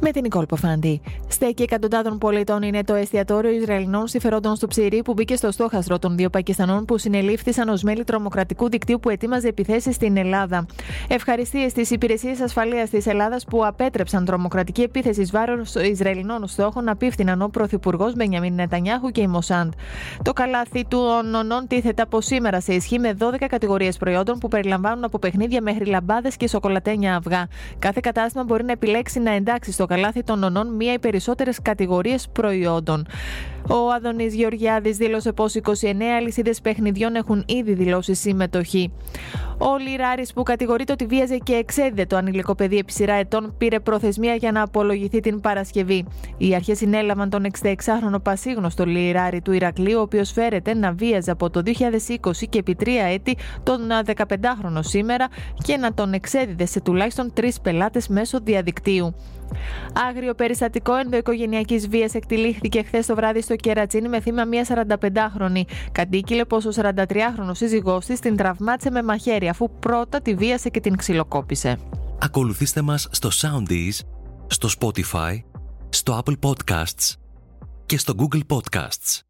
Με την Νικόλ Ποφάντη. Στέκει εκατοντάδων πολιτών είναι το εστιατόριο Ισραηλινών συμφερόντων στο Ψηρή που μπήκε στο στόχαστρο των δύο Πακιστανών που συνελήφθησαν ως μέλη τρομοκρατικού δικτύου που ετοίμαζε επιθέσεις στην Ελλάδα. Ευχαριστίες στις υπηρεσίες ασφαλείας της Ελλάδας που απέτρεψαν τρομοκρατική επίθεση βάρος Ισραηλινών στόχων απίφθηναν ο Πρωθυπουργός Μπενιαμίν Νετανιάχου και η Μοσάντ. Το καλάθι του ονονών τίθεται από σήμερα σε ισχύ με 12 κατηγορίες προϊόντων που περιλαμβάνουν από παιχνίδια μέχρι λαμπάδες και σοκολατένια αυγά. Κάθε κατάστημα μπορεί να επιλέξει να εντάξει στο καλάθι των ονών μία ή περισσότερες κατηγορίες προϊόντων. Ο Αδονή Γεωργιάδης δήλωσε πως 29 αλυσίδες παιχνιδιών έχουν ήδη δηλώσει συμμετοχή. Ο Λιράρης, που κατηγορείται ότι βίαζε και εξέδιδε το ανηλικό παιδί επί σειρά ετών, πήρε προθεσμία για να απολογηθεί την Παρασκευή. Οι αρχές συνέλαβαν τον 66χρονο πασίγνωστο Λιράρη του Ηρακλείου, ο οποίος φέρεται να βίαζε από το 2020 και επί τρία έτη τον 15χρονο σήμερα και να τον εξέδιδε σε τουλάχιστον τρεις πελάτες μέσω διαδικτύου. Άγριο περιστατικό ενδοοικογενειακής βίας εκτελήχθηκε χθες το βράδυ στο Κερατσίνη με θύμα μια 45χρονη. Κατήγγειλε πω ο 43χρονο σύζυγός της την τραυμάτισε με μαχαίρι αφού πρώτα τη βίασε και την ξυλοκόπησε. Ακολουθήστε μας στο Soundees, στο Spotify, στο Apple Podcasts και στο Google Podcasts.